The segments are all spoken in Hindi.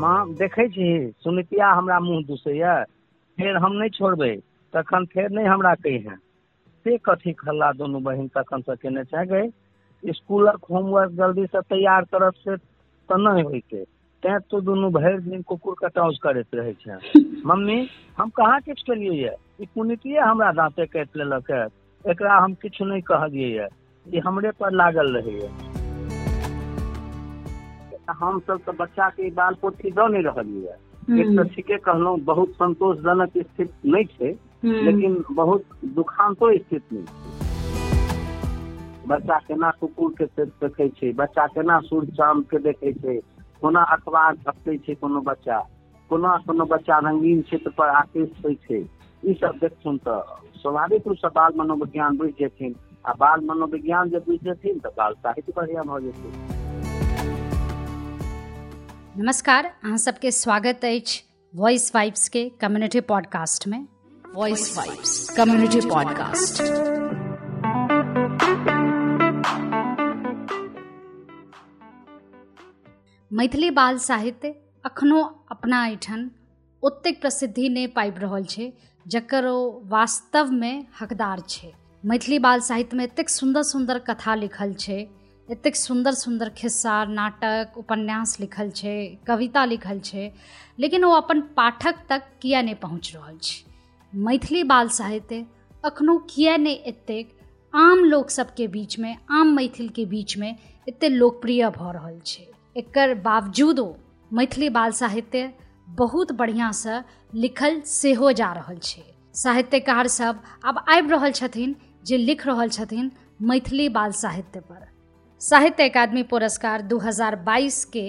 माँ देखै छी सुनितिया हमरा मुँह दुसैया फेर हम नहि छोड़बै तखन फेर नहि हमरा कहिहेँ। से कथी हल्ला दुनू बहिन तखन से केने छै गै इसकुलक होमवर्क जल्दीसँ तैयार करब से तऽ नहि होइ छै तैँ तो दुनू भरि दिन कुकुर कटौज करैत रहै छै। मम्मी हम कहाँ किछु केलियै यऽ ई हमरा दाँते काटि लेलक है एकरा हम किछु नहि कहलियै यऽ ई हमरे पर लागल रहैए सब तऽ बच्चा के बाल पोथी दऽ नहि रहलियै यऽ एक तऽ ठीके कहलहुँ बहुत संतोषजनक स्थिति नहि छै लेकिन बहुत दुखांतो स्थिति नहि छै। बच्चा केना कुकुर के देखे छै बच्चा केना सूर्य चाँद के देखे छै कोना अखबार छपै छै कोनो बच्चा कोना कोनो बच्चा रंगीन चित्र पर आकृष्ट होइ छै ई सब देखथुन तऽ स्वाभाविक रूप से बाल मनोविज्ञान बुझि जेथिन। आ बाल मनोविज्ञान जे बुझि जेथिन तऽ बाल साहित्य बढ़िया भऽ जेतै। नमस्कार अहाँ सबके स्वागत अछि वॉइस वाइब्स के कम्युनिटी पॉडकास्ट में। Voice vibes community podcast Maithili बाल साहित्य अखनो अपना एहिठाम ओतेक प्रसिद्धि नहि पाबि रहल छै जकर ओ वास्तवमे हकदार छै। मैथिली बाल साहित्यमे एतेक सुन्दर सुन्दर कथा लिखल छै एतेक सुन्दर सुन्दर खिस्सा नाटक, उपन्यास लिखल छै, कविता लिखल छै, लेकिन ओ अपन पाठक तक किया नहि पहुँच रहल छै? मैथिली बाल साहित्य अखनो किया नहि एतेक आम लोक सबके बीचमे, आम मैथिलके बीचमे एतेक लोकप्रिय भऽ रहल छै? एकर बावजूदो मैथिली बाल साहित्य बहुत बढ़िआँसँ लिखल सेहो जा रहल छै। साहित्यकार सब आब आबि रहल छथिन, जे लिख रहल छथिन मैथिली बाल साहित्य पर। साहित्य अकादमी पुरस्कार 2022 के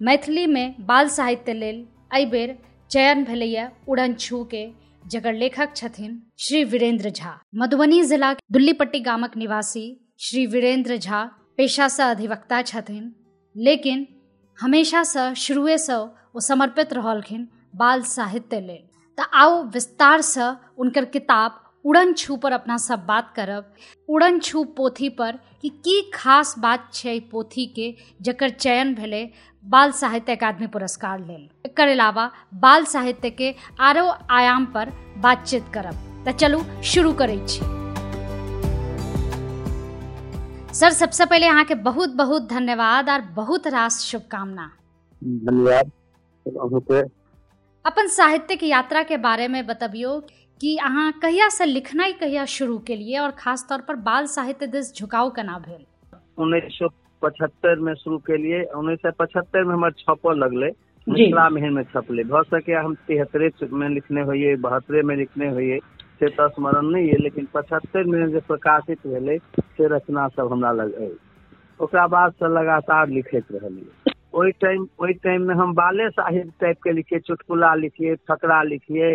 मैथिली में बाल साहित्य लेल एहिबेर चयन भेलैए उड़न छू के। जकर लेखक छथिन श्री वीरेंद्र झा। मधुबनी जिला दुल्लीपट्टी गामक निवासी श्री वीरेंद्र झा पेशासँ अधिवक्ता छथिन, लेकिन हमेशासँ शुरुएसँ ओ समर्पित रहलखिन बाल साहित्य लेल। तऽ आउ विस्तारसँ हुनकर किताब उड़न छू पर अपना सब बात करब। उड़न छू पोथी पर कि की खास बात छै पोथी के जकर चयन भेलै बाल साहित्य अकादमी पुरस्कार लेल। एकर अलावा बाल साहित्यके आरो आयाम पर बातचीत करब। तऽ चलू शुरू करै छी। सर सबसे पहले अहाँके बहुत बहुत धन्यवाद और बहुत रास शुभकामना। धन्यवाद। अपन साहित्यिक यात्रा के बारे में बतबियो। कि अहाँ कहिया से लिखनाइ कहिया शुरू केलिए और खास तौर पर बाल साहित्य दिस झुकाव केना भेल उन्नैस सौ पचहत्तर में शुरू केलिए उन्नैस सौ पचहत्तर में हमर छपऽ लगलै मिथिला मेहन में छपलै। भऽ सके हम तिहत्तरे में लिखने होइए बहत्तरे में लिखने होइए से तऽ स्मरण नहीं है लेकिन पचहत्तर में जे प्रकाशित भेलै से रचना सब हमरा लग अछि ओकरा बाद से लगातार लिखैत रहलियै। ओहि टाइम ओहि टाइम में हम बाले साहित्य टाइप के लिखिए चुटकुला लिखिए फकरा लिखिए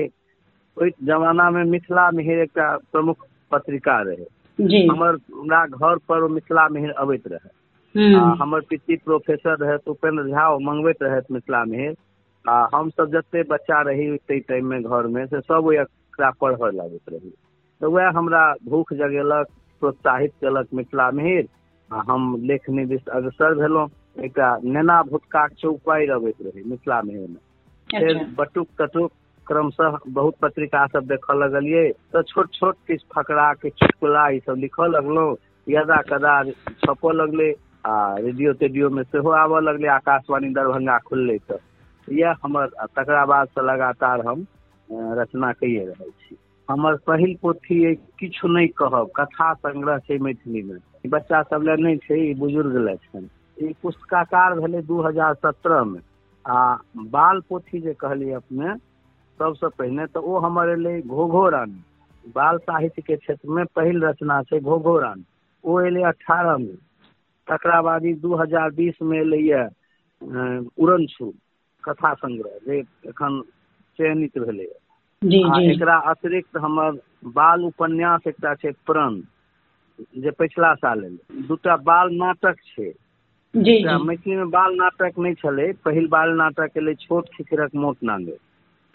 ओहि जमाना में मिथिला मेहर एकटा प्रमुख पत्रिका रहे। हमर हमरा घर पर मिथिला मेहर अबैत रहे। आ हमर पिति प्रोफेसर रहे उपेंद्र झा ओ मंगबैत रहे मिथिला मेहर। आ हम सब जते बच्चा रही ताहि में घर में से सब एकरा पढ़ऽ लागैत रही। तऽ वएह हमरा भूख जगेलक प्रोत्साहित केलक मिथिला मेहर। आ हम लेखनी दिस अग्रसर भेलहुँ एकटा नेना भुटकाक चौपाइ अबैत रहे मिथिला मेहर में फेर बटुक तटुक क्रमशः बहुत पत्रिका सब देखऽ लगलियै। तऽ छोट छोट किछु फकरा, किछु चुटकुला ई सब लिखऽ लगलहुँ। यदा कदा छपऽ लगलै, आ रेडियो तेडियो में सेहो आबऽ लगलै, आकाशवाणी दरभंगा खुललै तऽ। इएह हमर तकरा बाद से लगातार हम रचना कैये रहल छी। हमर पहिल पोथी अइ, किछु नहि कहब, कथा संग्रह छै मैथिली में बच्चा सब लए नहि छै बुज़ुर्ग लए छनि। पुस्तकाकार दू हज़ार सत्रह में आ बाल पोथी जे कहलियै अपने सबसँ पहिने तऽ ओ हमर एलै घोघो रानी बाल साहित्य के क्षेत्र में पहिल रचना छै घोघो रानी ओ एलै अठारह में। तकरा बाद ई दू हज़ार बीस में एलैए उड़न छू कथा संग्रह जे एखन चयनित भेलैए आ एकरा अतिरिक्त हमर बाल उपन्यास एकटा छै प्रण जे पिछला साल एलै। दूटा बाल नाटक छै। मैथिली में बाल नाटक नहि छलै पहिल बाल नाटक एलै छोट खिखरक मोट नांगे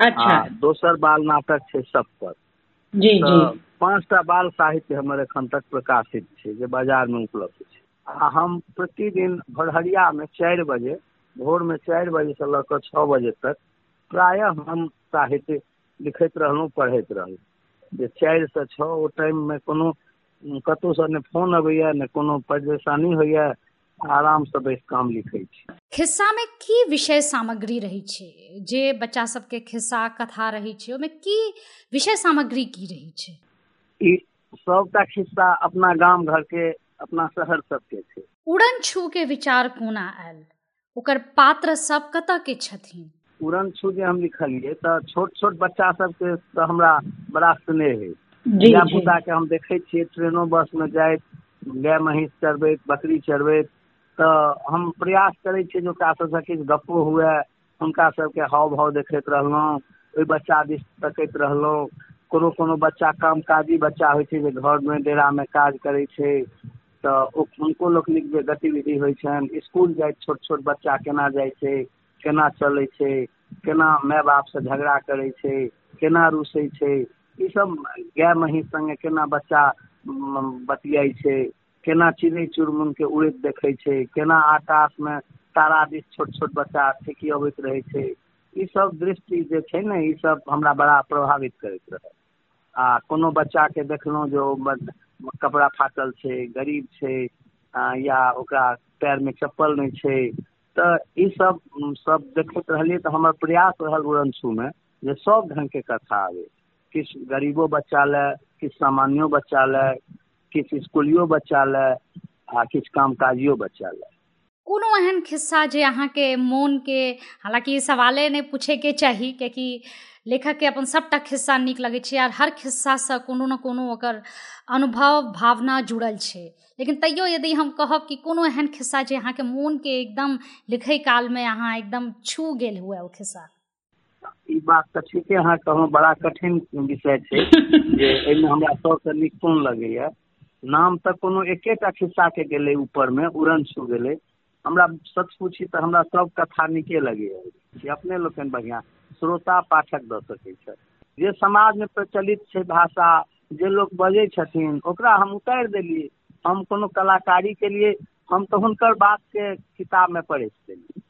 अच्छा। दोसर बाल नाटक छै सब पर जी जी। पांचटा बाल साहित्य हमर एखन तक प्रकाशित छै जे बाज़ार में उपलब्ध छै। आ हम प्रतिदिन भोरहरिया में चारि बजे भोर में चारि बजे से लऽ कऽ छओ बजे तक प्रायः हम साहित्य लिखैत रहलहुँ पढ़ैत रहलहुँ। जे चारि से छओ ओ टाइममे कोनो कतहुसँ ने फ़ोन अबैया ने कोनो परेशानी होइया आरामसँ बैस काम लिखै छी। खिस्सा में की विषय सामग्री रही छै? जे बच्चा सबके खिस्सा कथा रही छै ओहिमे की विषय सामग्री की रही छै? ई सबटा खिस्सा अपना गाम घरके अपना शहर सबके छै। उड़न छू के विचार कोना आयल? ओकर पात्र सब कतऽ के छथिन? उड़न छू जे हम लिखलियै तऽ छोट छोट बच्चा सबके तऽ हमरा बड़ा स्नेह है जी धिया के हम देखै छियै ट्रेनो बस में जाइत गाय महिष चरबैत बकरी चरबैत। तऽ हम प्रयास करै जे ओकरा किछु गप्पो हुए हुनका सबके हाव भाव देखैत ओहि बच्चा दिस तकैत रहलहुँ। कोनो कोनो बच्चा काम काजी बच्चा होइ छै जे घरमे डेरामे काज करै छै तऽ ओ हुनको लोकनिक जे गतिविधि होइ छनि। इसकुल छोट छोट बच्चा केना जाइ छै केना चलै छै केना माय बापसँ झगड़ा करै छै केना रुसै छै सब गाय महिष संगे केना बच्चा म, बतियाइ छै। केना चिड़ै चुड़मुनके उड़ैत देखै छै केना आकाश आकाशमे तारा दिस छोट छोट बच्चा ठेकियबैत रहै छै ई सब दृष्टि जे छै ने ई सब हमरा बड़ा प्रभावित करैत रहै। आ कोनो बच्चाके देखलहुँ जे कपड़ा फाटल छै गरीब छै या ओकरा पैरमे चप्पल नहि छै तऽ ई सब म, सब देखैत रहलियै तऽ हमर प्रयास रहल उड़नछूमे जे सब ढङ्गके कथा आबै। किछु गरीबो बच्चा लए किछु सामान्यो बच्चा लए किछु स्कूलियो बच्चा लए आ किछु कामकाजियो बच्चा लए कोनो एहन खिस्सा जे अहाँके मोनके हालाँकि ई सवाले नहि पूछेके चाही कियाकि लेखकके अपन सभटा खिस्सा नीक लगै छै आर हर खिस्सासँ कोनो ने कोनो ओकर अनुभव भावना जुड़ल छै। लेकिन तैयो यदि हम कहब कि कोनो एहन खिस्सा जे अहाँके मोनके एकदम लिखै कालमे अहाँ एकदम छू गेल हुए ओ खिस्सा। ई बात तऽ ठीके अहाँ कहलहुँ बड़ा कठिन विषय छै जे एहिमे हमरा सबसँ नीक कोन लगैया। नाम तऽ कोनो एकेटा खिस्साके गेलै ऊपरमे, उड़न छू गेलै। हमरा सच पूछी तऽ हमरा सब कथा नीके लगैया। कि अपने लोकनि बढ़िआँ श्रोता पाठक दऽ सकैत छथि। जे समाजमे प्रचलित छै भाषा, जे लोक बजै छथिन, ओकरा हम उतारि देलियै। हम कोनो कलाकारी के लिए हम तऽ हुनकर बातके किताबमे पढ़ैत देलियै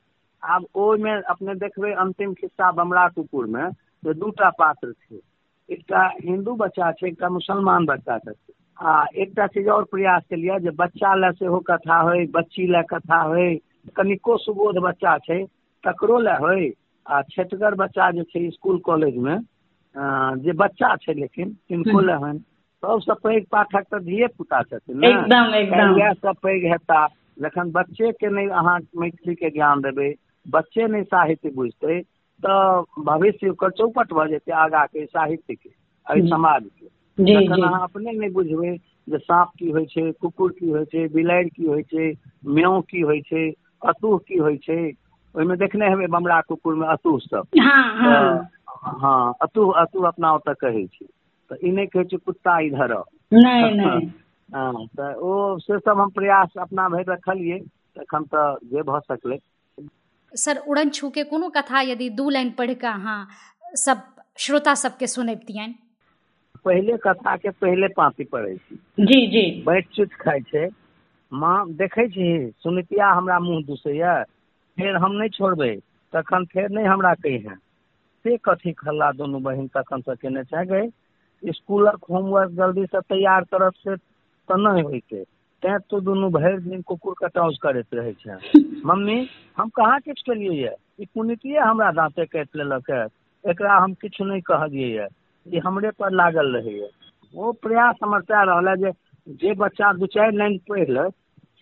आब ओहिमे अपने देखबै अंतिम खिस्सा बमरा कुकुरमे, जे दूटा पात्र छै। एकटा हिंदू बच्चा छै, एकटा मुसलमान बच्चा छै आ एकटा चीज़ और प्रयास केलियै जे बच्चा लए सेहो कथा होय बच्ची लए कथा होय कनिको सुबोध बच्चा छै तकरो लए होय आ छेटगर बच्चा जे छै स्कूल कॉलेजमे अ, जे बच्चा छै लेकिन तिनको लए हन सबसँ पैघ पाठक तऽ धिये पुता छथिन ने। एकदम एकदम। वएह सब पैघ हेता। जखन बच्चे के नहीं अहाँ मैथिली के ज्ञान देबै बच्चे नहीं साहित्य बुझतै तऽ भविष्य ओकर चौपट भऽ जेतै आगाँ के साहित्य के एहि जी। जखन अहाँ अपने नहि बुझबै जे साँप की होइ छै कुकुर की होइ छै बिलाड़ि की होइ छै म्याऊ की होइ छै अतुह की होइ छै ओहिमे देखने हेबै बमरा कुकुरमे अतुह सब। हाँ हाँ। हाँ अतुह अतुह अपना ओतऽ कहै छै। तऽ ई नहि कहै छै कुत्ता इधर आउ। नहीं नहीं। हाँ तऽ ओ से सब हम प्रयास अपना भरि रखलियै एखन तऽ जे भऽ सकलै। सर उड़न छू के कोनो कथा यदि दू लाइन पढ़ि कऽ अहाँ सब श्रोता सबके सुनैबतियनि? पहिले कथा के पहिले पाँति पढ़ै छी। जी जी। बैठ चुट खाइ छै। माँ देखै छी सुनितिया हमरा मुँह दुसैया फेर हम नहि छोड़बै तखन फेर नहि हमरा कहिहेँ। से कथी खल्ला दुनू बहिन तखन से केने छै गई स्कूलक होमवर्क जल्दी से तैयार करब से तऽ नहि होइके तैं तू दुनू भरि दिन कुकुर कटौज करैत रहै छै। मम्मी हम कहाँ किछु केलियै यऽ ई पुनितिये हमरा दाँते काटि लेलक है। एकरा हम किछु नहि कहलियै यऽ ई हमरे पर लागल रहैया। ओ प्रयास हमर है जे जे बच्चा दू चारि लाइन पढ़ि ले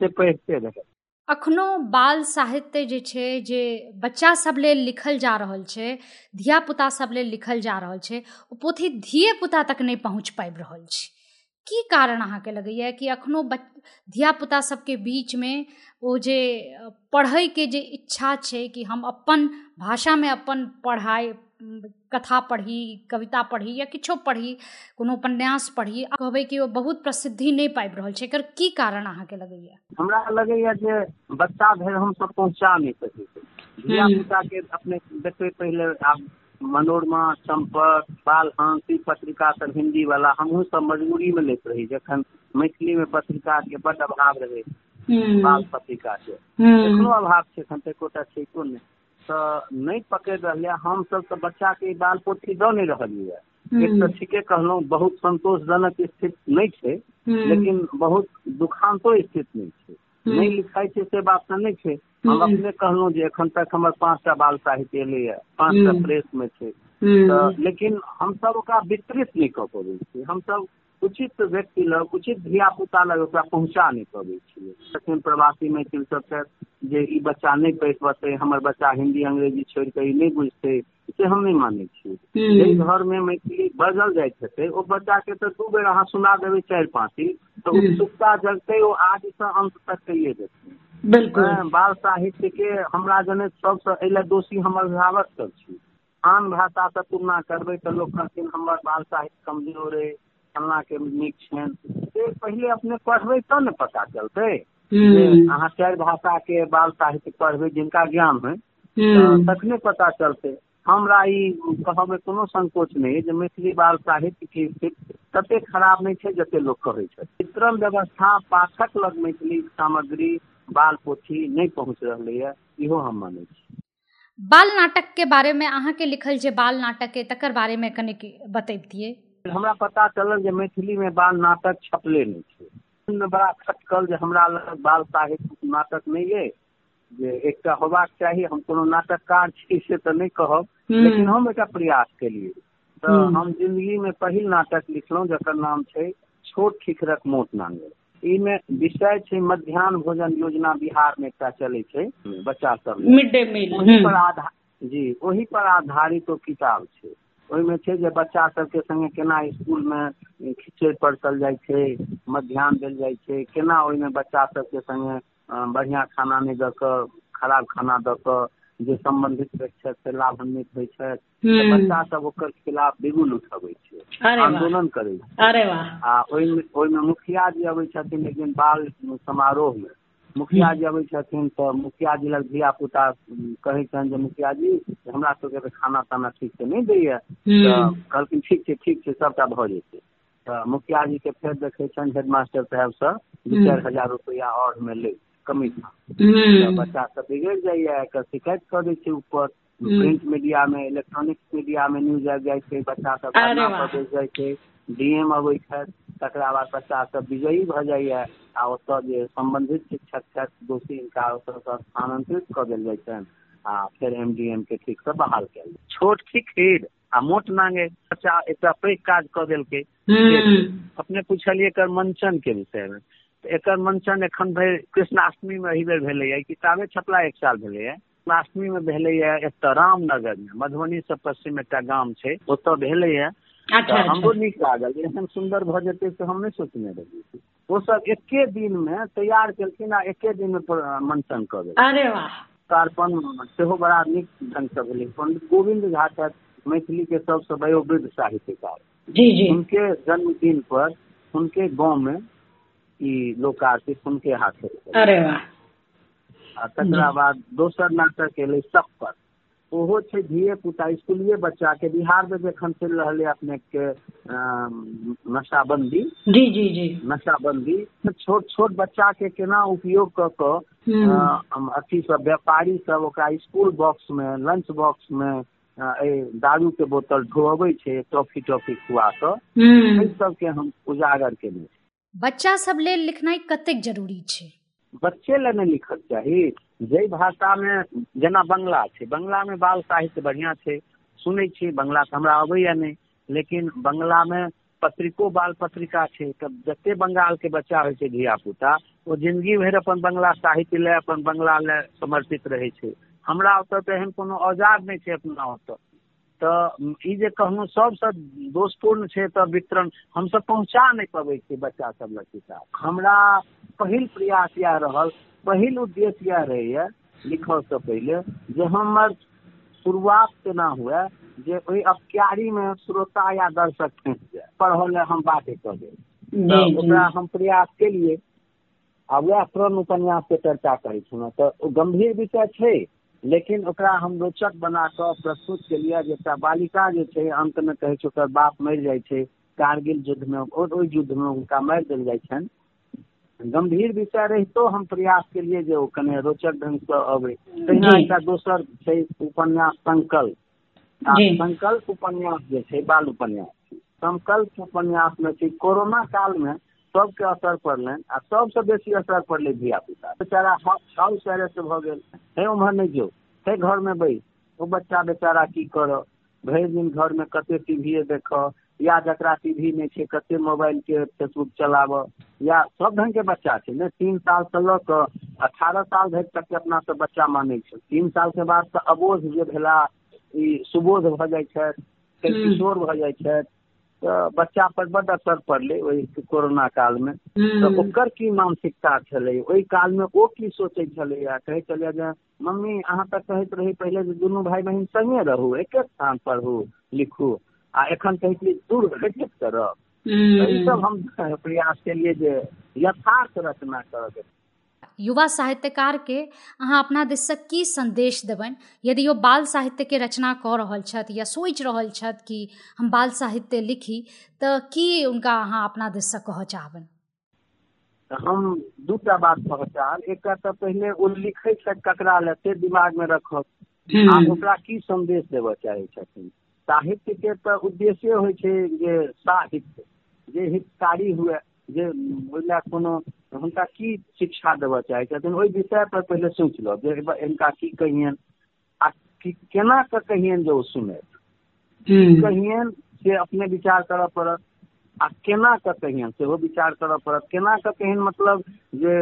से पढ़िते रहे। अखनो बाल साहित्य जे छै, जे बच्चा सब लेल लिखल जा रहल छै धिया पुता सब लेल लिखल जा रहल छै, ओ पोथी धिये पुता तक नहि पहुँच पाबि रहल छै। की कारण अहाँके लगैया कि अखनो बच धिया पुता सबके बीचमे ओ जे पढ़यके जे इच्छा छै कि हम अपन भाषामे अपन पढ़ाइ कथा पढ़ी कविता पढ़ी या किछो पढ़ी कोनो उपन्यास पढ़ी आ कहबै कि ओ बहुत प्रसिद्धि नहि पाबि रहल छै। एकर की कारण अहाँके लगैया? हमरा लगैया जे बच्चा धरि हमसब पहुँचा नहि सकै छी। धिया पुता के अपने देखबै पहिले आब मनोरमा चंपक बाल हंस पत्रिका सब हिंदी वाला हमहूँ सब मजबूरी में लैत रही जखन मैथिली में पत्रिका के बड अभाव रहे हम्म, बाल पत्रिका के हम्म, एखनो अभाव छै एखन तऽ एकोटा छै को नहि। तऽ नहि पकड़ि हम सब तो बच्चा के बाल पोथी दऽ नहि है एक तो ठीके कहलहुँ बहुत संतोषजनक स्थिति नहीं छै हम्म, लेकिन बहुत दुखांतो स्थिति नहीं है नहीं नहि लिखाइ छै से बात तऽ नहि छै। हम हम्म। अपने कहलहुँ जे एखन तक हमर पाँचटा बाल साहित्य एलैए पाँचटा हम्म। प्रेस में छै। हम्म, लेकिन हमसभ ओकरा वितरित नहि कऽ पबै छियै हमसभ उचित व्यक्ति लग उचित धिया पुता लग ओकरा पहुँचा नहि पबै छियै। तखन प्रवासी मैथिल सब छथि जे ई बच्चा नहि पढ़ि पतै हमर बच्चा हिंदी अंग्रेज़ी छोड़ि कऽ ई नहि बुझतै से हम नहि मानै छियै। हम्म। जाहि घरमे मैथिली बजल जाइत हेतै ओ बच्चा के तऽ दू बेर अहाँ सुना देबै चारि पाँची तऽ हम्म। उत्सुकता जगतै ओ आदिसँ अंत तक कहिए देतै बिल्कुल। बाल साहित्य के हमरा जनैत सबसँ एहि लए दोषी हम अभिभावक सब छी। आन भाषा से तुलना करबै तऽ लोक कहथिन हमर बाल साहित्य कमज़ोर अइ। फल्लाँ के नीक छनि से पहिले अपने पढ़बै तब ने पता चलतै। हम्म, अहाँ चारि भाषा के बाल साहित्य पढ़बै जिनका ज्ञान होइ हम्म, तखने पता चलतै। हमरा ई कहबै कोनो संकोच नहि अइ जे मैथिली बाल साहित्य के स्थिति तते खराब नहि छै जते लोक कहै छै। वितरण व्यवस्था पाठक लग मैथिली सामग्री बाल पोथी नहि पहुँच रहलैए इहो हम मानै छी। बाल नाटक के बारे में अहाँ के लिखल जे बाल नाटक है तकर बारे में कनिक बतैबतियै हमरा पता चलल जे मैथिलीमे बाल नाटक छपले नहि छै। सुनमे बड़ा खटकल जे हमरा लग बाल साहित्य नाटक नहि अइ। जे एकटा होबाक चाही हम कोनो नाटककार छी से तऽ नहि कहब। हम्म। लेकिन हम एकटा प्रयास केलियै। तऽ हम्म। हम जिंदगीमे पहिल नाटक लिखलहुँ जकर नाम छै छोट ठिकरक मोट नांगर ईमे विषय छै मध्याह्न भोजन योजना बिहारमे एकटा चलै छै बच्चा सब मिड डे मील पर हम्म, आधार जी ओही पर आधारित ओ किताब छै। ओहिमे छै जे बच्चा सबके संगे केना इसकुलमे खिचड़ि परसल जाइ छै मध्याह्न देल जाइ छै केना ओहिमे बच्चा सबके संगे अ, बढ़िआँ खाना नहि दऽ कऽ खराब खाना दऽ कऽ जे सम्बन्धित व्यक्ति छथि से लाभान्वित होइ छथि हम्म। बच्चा सब ओकर खिलाफ बिगुल उठबै छै आंदोलन करै छै। आ ओहिमे ओहिमे मुखिया जी अबै छथिन लेकिन बाल समारोहमे। मुखिया जी अबै छथिन तऽ मुखिया जी लग धिया पुता कहै छनि जे मुखिया जी हमरा सबके तऽ खाना ताना ठीक से नहि दैया। तऽ हम्म, कहलखिन ठीक छै ठीक छै सबटा भऽ जेतै। तऽ मुखिया जी के फेर देखै छनि हेडमास्टर साहेबसँ दू हम्म। चारि हज़ार रुपैआ और मे लै कमीशन तऽ बच्चा सब बिगड़ि जाइया एकर शिकायत कऽ दै छै ऊपर। हम्म। प्रिंट मीडिया में इलेक्ट्रॉनिक मीडिया में न्यूज़ आबि जाइ छै बच्चा सब अरे धरना वाह। पर बैस जाइ छै। डीएम अबै छथि तकरा बाद बच्चा सब विजयी भऽ जाइया आ ओतऽ जे सम्बन्धित शिक्षक छथि दोषी हिनका ओतऽसँ स्थानांतरित कऽ देल जाइ छनि आ फेर एम डी एम के ठीक से बहाल कयल। छोट खिखीर आ मोट नांगे बच्चा एकटा पैघ काज कऽ देलकै। हम्म, अपने पूछलियै एकर मंचन के विषय में एकर मंचन एखन भरि कृष्णाष्टमी में एहि बेर भेलैया किताबे छपला एक साल भेलैया। कृष्णाष्टमी में भेलैया एतऽ रामनगर में मधुबनी से पश्चिम एकटा गाम छै ओतऽ भेलैया। अच्छा हमरो अच्छा। नीक लागल एहन सुन्दर भऽ जेतै से हम नहि सोचने रहियै। ओ सब एके दिन में तैयार केलखिन आ एके दिन में मंचन कऽ अरे वाह! कार्पण सेहो बड़ा नीक ढंग से भेलै। पंडित गोविंद झा छथि मैथिली के सबसे वयोवृद्ध साहित्यकार। जी जी। उनके जन्मदिन पर उनके गाँव में ई लोकार्पित उनके हाथे। अरे वाह। आ तकरा बाद दोसर नाटक एलै सप्पर ओहो छै धिये पुता स्कूलिए बच्चा के बिहार में जखन चलि रहल है अपने के नशाबंदी। जी जी जी। नशाबंदी छोट छोट बच्चा के केना उपयोग कऽ कऽ हम्म, हम अथी सब व्यापारी सब ओकरा स्कूल बॉक्स में लंच बॉक्स में दारू के बोतल ढोअबै छै टॉफी टॉफी खुआ कऽ हम्म, एहि सबके हम उजागर केने बच्चा सब लेल लिखनाइ कतेक ज़रूरी छै? बच्चे लए नहि लिखक चाही। जाहि भाषामे जेना बंगला छै बंगलामे बाल साहित्य बढ़िआँ छै, सुनै छी, बंगला तऽ हमरा अबैया नहि लेकिन बंगलामे पत्रिको बाल पत्रिका तऽ जते बंगालके बच्चा होइ छै धिया पुता ओ ज़िंदगी भरि अपन बंगला साहित्य लए अपन बंगला लए समर्पित रहै छै। हमरा एहन कोनो औज़ार नहि छै अपना ओतऽ। तऽ ई जे कहलहुँ सबसँ दोषपूर्ण छै तऽ वितरण हमसब पहुँचा नहि पबै छियै बच्चा सब लग किताब। हमरा पहिल प्रयास इएह रहल पहिल उद्देश्य इएह रहैया लिखऽसँ पहिले जे हमर शुरुआत केना हुए जे ओहि अपक्यारीमे श्रोता या दर्शक फँसि जाय पढ़ऽ लए हम बाटे कऽ देब। ओकरा हम प्रयास केलिए आ वएह प्रण उपन्यास के चर्चा करै छलहुँ। तऽ ओ गंभीर विषय छै लेकिन ओकरा हम रोचक बना कऽ प्रस्तुत केलिए जे एकटा बालिका जे छै अंतमे कहै छै ओकर बाप मरि जाइ छै कारगिल युद्धमे ओ- ओहि युद्धमे हुनका मारि देल जाइ छनि। गंभीर विषय रहितो हम प्रयास केलिए जे ओ कने रोचक ढंग से अबै। तहिना एकटा दोसर छै उपन्यास संकल्प। आ संकल्प उपन्यास जे छै बाल उपन्यास। संकल्प उपन्यास में छै कोरोना काल में सबके असर पड़लनि आ सबसे बेसी असर पड़लै धिया पुता बेचारा हाउस अरेस्ट भऽ गेल। हे उम्हर नहि जो हे घर में बैस। ओ बच्चा बेचारा की करऽ भरि दिन घर में कते टीवीए देखऽ या जकरा टीवी नहीं छै कते मोबाइल के फेसबुक चलाबऽ या सब ढंग के बच्चा छै। ने तीन साल से लऽ कऽ अठारह साल धरि तक के अपना सब बच्चा मानै छै। तीन साल के बाद तऽ अबोध जे भेला ई सुबोध भऽ जाइ छथि हम्म। किशोर भऽ जाइ छथि बच्चा पर बड असर पड़लै ओहि कोरोना काल में तऽ हम्म, ओकर की मानसिकता छलै ओहि काल में ओ की सोचै छलैया कहै छलैया जे मम्मी अहाँ तऽ कहैत रही पहिले जे दुनू भाई बहिन संगे रहू एके स्थान पढ़ू लिखू। आ एखन कहै दूर भेटत करब। ई सब हम्म, हम प्रयास केलिए जे यथार्थ रचना करब। युवा साहित्यकार के अहाँ अपना दिससँ की संदेश देबनि? यदि ओ बाल साहित्य के रचना कऽ रहल छथि या सोचि रहल छथि कि हम बाल साहित्य लिखी तऽ की हुनका अहाँ अपना दिससँ कहऽ चाहबनि? हम दूटा बात पहचान एकटा तऽ पहिले ओ लिखै छथि ककरा लए से दिमाग में रखब आ हम्म, ओकरा की संदेश देबऽ चाहै छथिन? साहित्य के तऽ उद्देश्य होइ छै जे साहित्य जे हितकारी हुए। जे ओहि लए कोनो हुनका की शिक्षा देबऽ चाहै छथिन ओहि विषय पर पहिले सोचि लो जे हिनका की कहियन आ की केना कऽ कहियन जे ओ सुनैत हम्म, कहियन से अपने विचार करऽ पड़त आ केना कऽ कहियन सेहो विचार करऽ पड़त? केना कऽ कहियन मतलब जे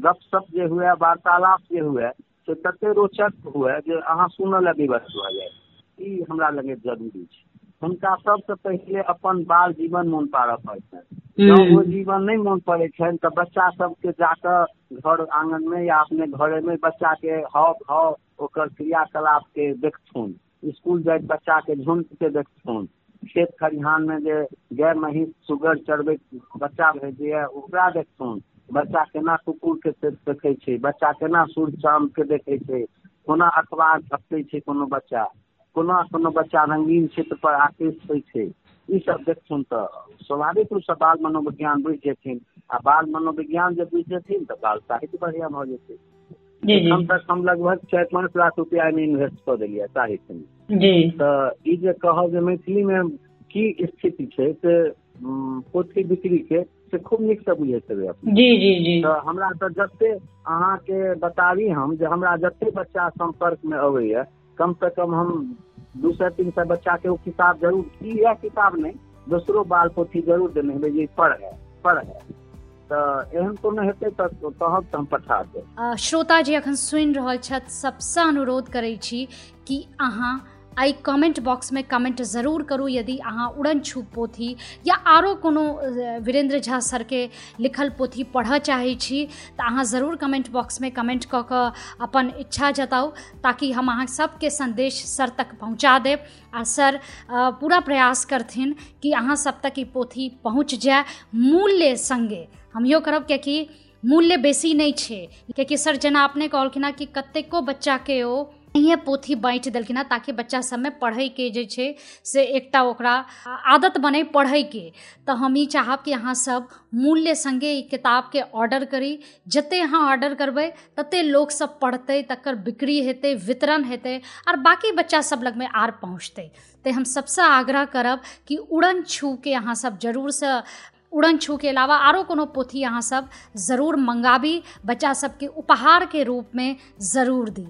गपशप जे हुए वार्तालाप जे हुए से तते रोचक हुए जे अहाँ सुनऽ लए विवश भऽ जाय ई हमरा लगे ज़रूरी छै। हुनका सबसँ पहिले अपन बाल जीवन मोन पाड़ऽ पड़तनि। जँ ओ जीवन नहि मोन पड़ै छनि बच्चा सबके जाकऽ घर आँगन में या अपने घरे में बच्चा के हाव भाव ओकर देखथुन। स्कूल जाइत बच्चा के झुंड के देखथुन। खेत खलिहान में जे गाय महींष सुगर चरबै बच्चा भेजैया ओकरा देखथुन। बच्चा केना कुकुर के देखै बच्चा केना सूर्य चाँद के देखै कोना अखबार छपै छै कोनो बच्चा, कोना कोनो बच्चा रंगीन चित्र पर आकृष्ट होइ छै। ई सब देखथुन तऽ स्वाभाविक रूप से बाल मनोविज्ञान बुझि जेथिन आ बाल मनोविज्ञान जब बुझि जेथिन तऽ बाल साहित्य बढ़िया भऽ जेतै। एखन तक हम लगभग चारि पाँच लाख रुपया एहिमे इन्वेस्ट कऽ देलियै साहित्य में तऽ ई जे कहब जे मैथिली में की स्थिति छै से पोथी बिक्री के से खूब नीक से बुझैत हेबै अपने। जी जी जी। तऽ हमरा तऽ जते अहाँके बताबी हम जे हमरा जते बच्चा संपर्क में अबैया कम से कम हम दू सौ तीन सौ बच्चा के वो किताब ज़रूर की यह किताब नहीं दूसरो बाल पोथी ज़रूर देने हेबै जे पढ़े पढ़े तऽ एहन कोनो हेतै तऽ कहब हम पठा देब श्रोता जी अखन सुन रहल छथि, सबसँ अनुरोध करै छी कि अहाँ एहि कमेंट बॉक्स में कमेंट ज़रूर करू यदि अहाँ उड़न छू पोथी या आरो कोनो वीरेंद्र झा सरके लिखल पोथी पढ़ऽ चाहै छी तऽ अहाँ ज़रूर कमेंट बॉक्समे कमेंट कऽ अपन इच्छा जताउ ताकि हम अहाँ सबके संदेश सर तक पहुँचा देब आ सर पूरा प्रयास करथिन कि अहाँ सब तक ई पोथी पहुँच जाय मूल्य सङ्गे हम इहो करब कियाकि मूल्य बेसी नहि छै। कियाकि सर जेना अपने कहलखिन कि कतेको बच्चाके ओ इहे पोथी बाँटि देलखिन हेँ ताकि बच्चा सबमे पढ़ैके जे छै से एकटा ओकरा आदत बनै पढ़ैके। तऽ हम ई चाहब कि अहाँ सब मूल्य सङ्गे ई किताबके ऑर्डर करी। जते अहाँ ऑर्डर करबै, तते लोक सब पढ़तै, तकर बिक्री हेतै, वितरण हेतै बाकी बच्चा सब लगमे आर पहुँचतै। तऽ हम सबसँ आग्रह करब कि उड़न छूके अहाँ सब जरूरसँ उड़न छू के अलावा आरो कोनो पोथी अहाँ सब ज़रूर मंगाबी, बच्चा सबके उपहारके रूपमे ज़रूर दी।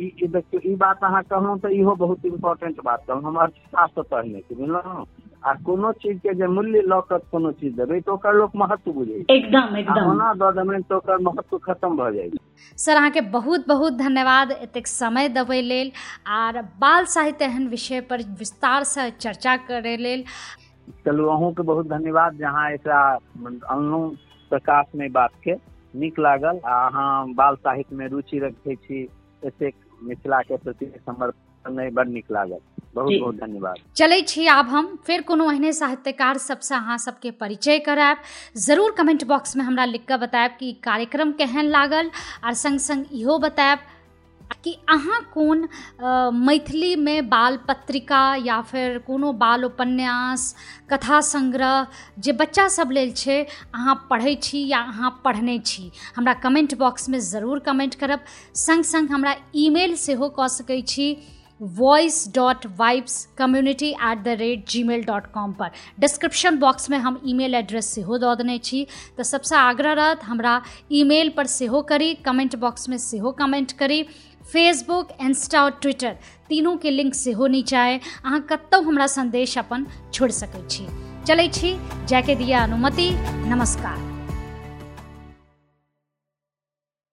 देखियौ ई बात अहाँ कहलहुँ तऽ इहो बहुत इम्पोर्टेंट बात कहलहुँ। हम अर्थशास्त्र पढ़ने छी बुझलहुँ? आ कोनो चीज़ के जे मूल्य लऽ कऽ कोनो चीज़ देबै तऽ ओकर लोक महत्व बुझै एकदम एकदम। ओना दऽ देबै तऽ ओकर महत्व खत्म भऽ जाइ सर अहाँके बहुत बहुत धन्यवाद एतेक समय देबै लेल आर बाल साहित्य एहन विषय पर विस्तार विस्तारसँ चर्चा करै लेल। चलू अहूँके बहुत धन्यवाद जे अहाँ एकरा अनलहुँ प्रकाशमे ई बातके। नीक लागल आ अहाँ बाल साहित्यमे रुचि रखै छी एतेक मिथिलाके प्रति समर्पण नहीं बड नीक लागल। बहुत बहुत धन्यवाद। चलै छी आब हम फिर कोनो एहने साहित्यकार सबसँ अहाँ सबके परिचय करायब। ज़रूर कमेंट बॉक्समे हमरा लिख कऽ बतायब कि कार्यक्रम केहन लागल आर संग संग इहो बतायब। कि अहाँ कोन अ, मैथिलीमे बाल पत्रिका या फिर कोनो बाल उपन्यास कथा संग्रह जे बच्चा सब लेल छै अहाँ पढ़ै छी या अहाँ पढ़ने छी हमरा कमेंट बॉक्समे ज़रूर कमेंट करब। संग संग हमरा ईमेल सेहो कऽ सकै छी voice dot vibes community at the rate Gmail dot com पर डिस्क्रिप्शन बॉक्समे हम ईमेल एड्रेस सेहो दऽ देने छी। तऽ सबसँ आग्रह रहत हमरा ईमेल पर सेहो करी कमेंट बॉक्समे सेहो कमेंट करी। फेसबुक इंस्टा और ट्विटर तीनों तीनूके लिंक सेहो नीचा अहाँ कतौ हमरा संदेश अपन छोड़ सकैत छी। छी जाके दिया अनुमति। नमस्कार।